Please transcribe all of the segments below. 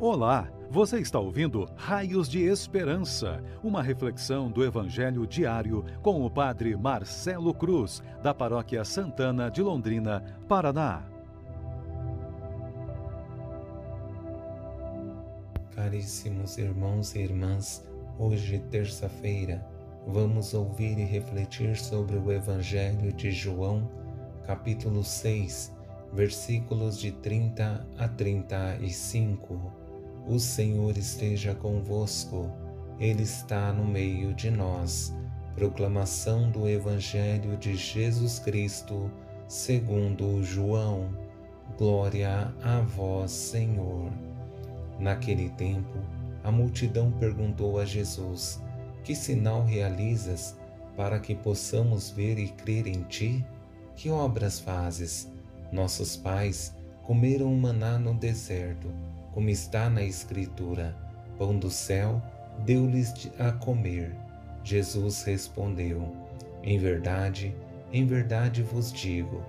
Olá, você está ouvindo Raios de Esperança, uma reflexão do Evangelho diário com o Padre Marcelo Cruz, da Paróquia Santana de Londrina, Paraná. Caríssimos irmãos e irmãs, hoje, terça-feira, vamos ouvir e refletir sobre o Evangelho de João, capítulo 6, versículos de 30 a 35 o Senhor esteja convosco, Ele está no meio de nós. Proclamação do Evangelho de Jesus Cristo, segundo João. Glória a vós, Senhor. Naquele tempo, a multidão perguntou a Jesus: Que sinal realizas para que possamos ver e crer em ti? Que obras fazes? Nossos pais comeram maná no deserto como está na Escritura: Pão do céu deu-lhes a comer. Jesus respondeu: Em verdade, em verdade vos digo,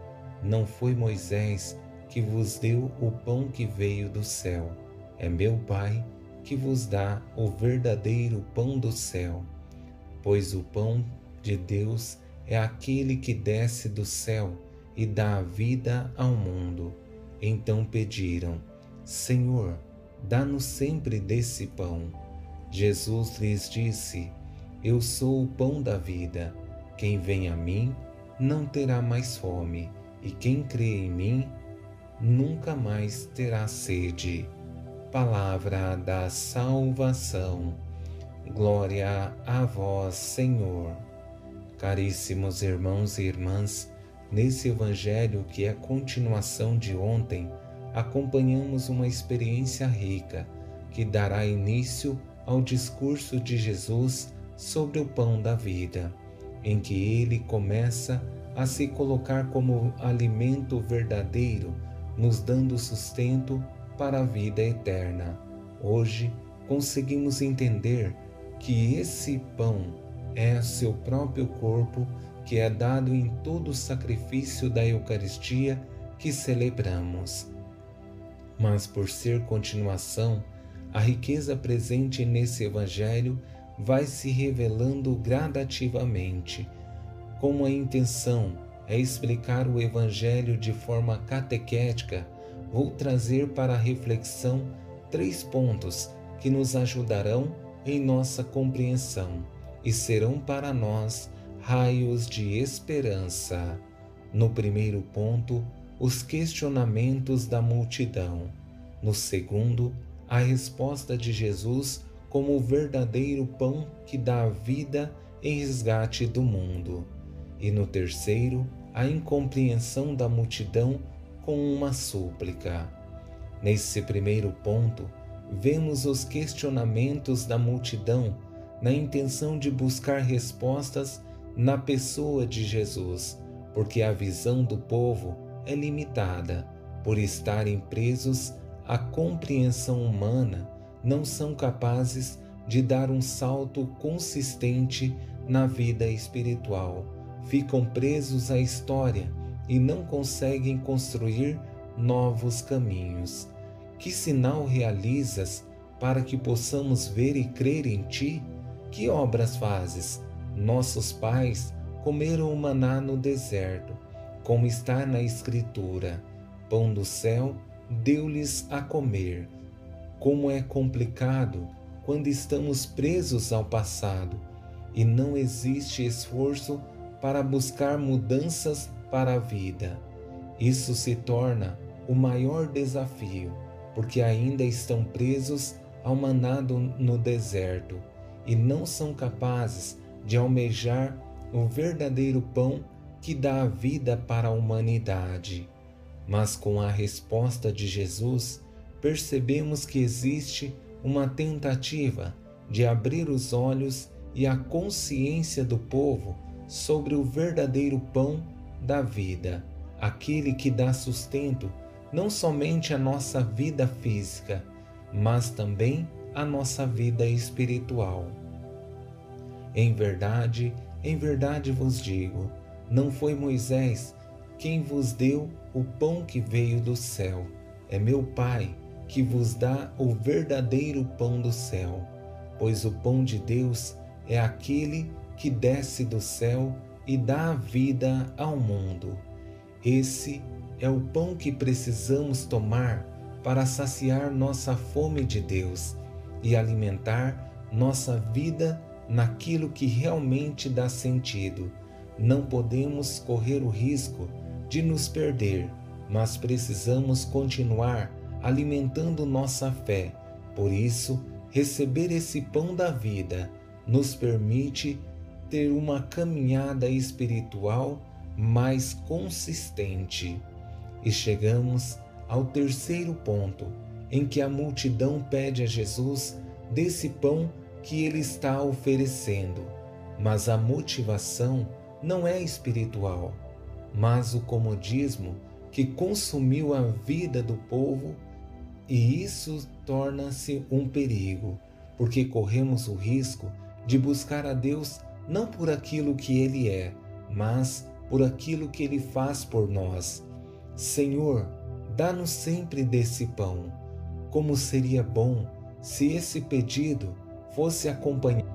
não foi Moisés que vos deu o pão que veio do céu, é meu Pai que vos dá o verdadeiro pão do céu. Pois o pão de Deus é aquele que desce do céu e dá vida ao mundo. Então pediram, Senhor, dá-nos sempre desse pão. Jesus lhes disse: Eu sou o pão da vida. Quem vem a mim não terá mais fome, e quem crê em mim nunca mais terá sede. Palavra da salvação. Glória a vós, Senhor. Caríssimos irmãos e irmãs, nesse evangelho que é continuação de ontem, acompanhamos uma experiência rica que dará início ao discurso de Jesus sobre o pão da vida, em que ele começa a se colocar como alimento verdadeiro, nos dando sustento para a vida eterna. Hoje conseguimos entender que esse pão é seu próprio corpo que é dado em todo o sacrifício da Eucaristia que celebramos mas por ser continuação, a riqueza presente nesse Evangelho vai se revelando gradativamente. Como a intenção é explicar o Evangelho de forma catequética, vou trazer para a reflexão três pontos que nos ajudarão em nossa compreensão e serão para nós raios de esperança. No primeiro ponto, os questionamentos da multidão. No segundo, a resposta de Jesus como o verdadeiro pão que dá vida em resgate do mundo. E no terceiro, a incompreensão da multidão com uma súplica. Nesse primeiro ponto, vemos os questionamentos da multidão na intenção de buscar respostas na pessoa de Jesus, porque a visão do povo é limitada por estarem presos à compreensão humana, não são capazes de dar um salto consistente na vida espiritual. Ficam presos à história e não conseguem construir novos caminhos. Que sinal realizas para que possamos ver e crer em ti? Que obras fazes? Nossos pais comeram o maná no deserto como está na Escritura: pão do céu deu-lhes a comer. Como é complicado quando estamos presos ao passado e não existe esforço para buscar mudanças para a vida. Isso se torna o maior desafio, porque ainda estão presos ao manado no deserto e não são capazes de almejar o verdadeiro pão que dá vida para a humanidade. Mas com a resposta de Jesus, percebemos que existe uma tentativa de abrir os olhos e a consciência do povo sobre o verdadeiro pão da vida, aquele que dá sustento não somente à nossa vida física, mas também à nossa vida espiritual. Em verdade, em verdade vos digo, não foi Moisés quem vos deu o pão que veio do céu, é meu Pai que vos dá o verdadeiro pão do céu, pois o pão de Deus é aquele que desce do céu e dá vida ao mundo. Esse é o pão que precisamos tomar para saciar nossa fome de Deus e alimentar nossa vida naquilo que realmente dá sentido. Não podemos correr o risco de nos perder, mas precisamos continuar alimentando nossa fé. Por isso, receber esse pão da vida nos permite ter uma caminhada espiritual mais consistente. E chegamos ao terceiro ponto, em que a multidão pede a Jesus desse pão que ele está oferecendo, mas a motivação não é espiritual, mas o comodismo que consumiu a vida do povo, e isso torna-se um perigo, porque corremos o risco de buscar a Deus não por aquilo que Ele é, mas por aquilo que Ele faz por nós. Senhor, dá-nos sempre desse pão. Como seria bom se esse pedido fosse acompanhado.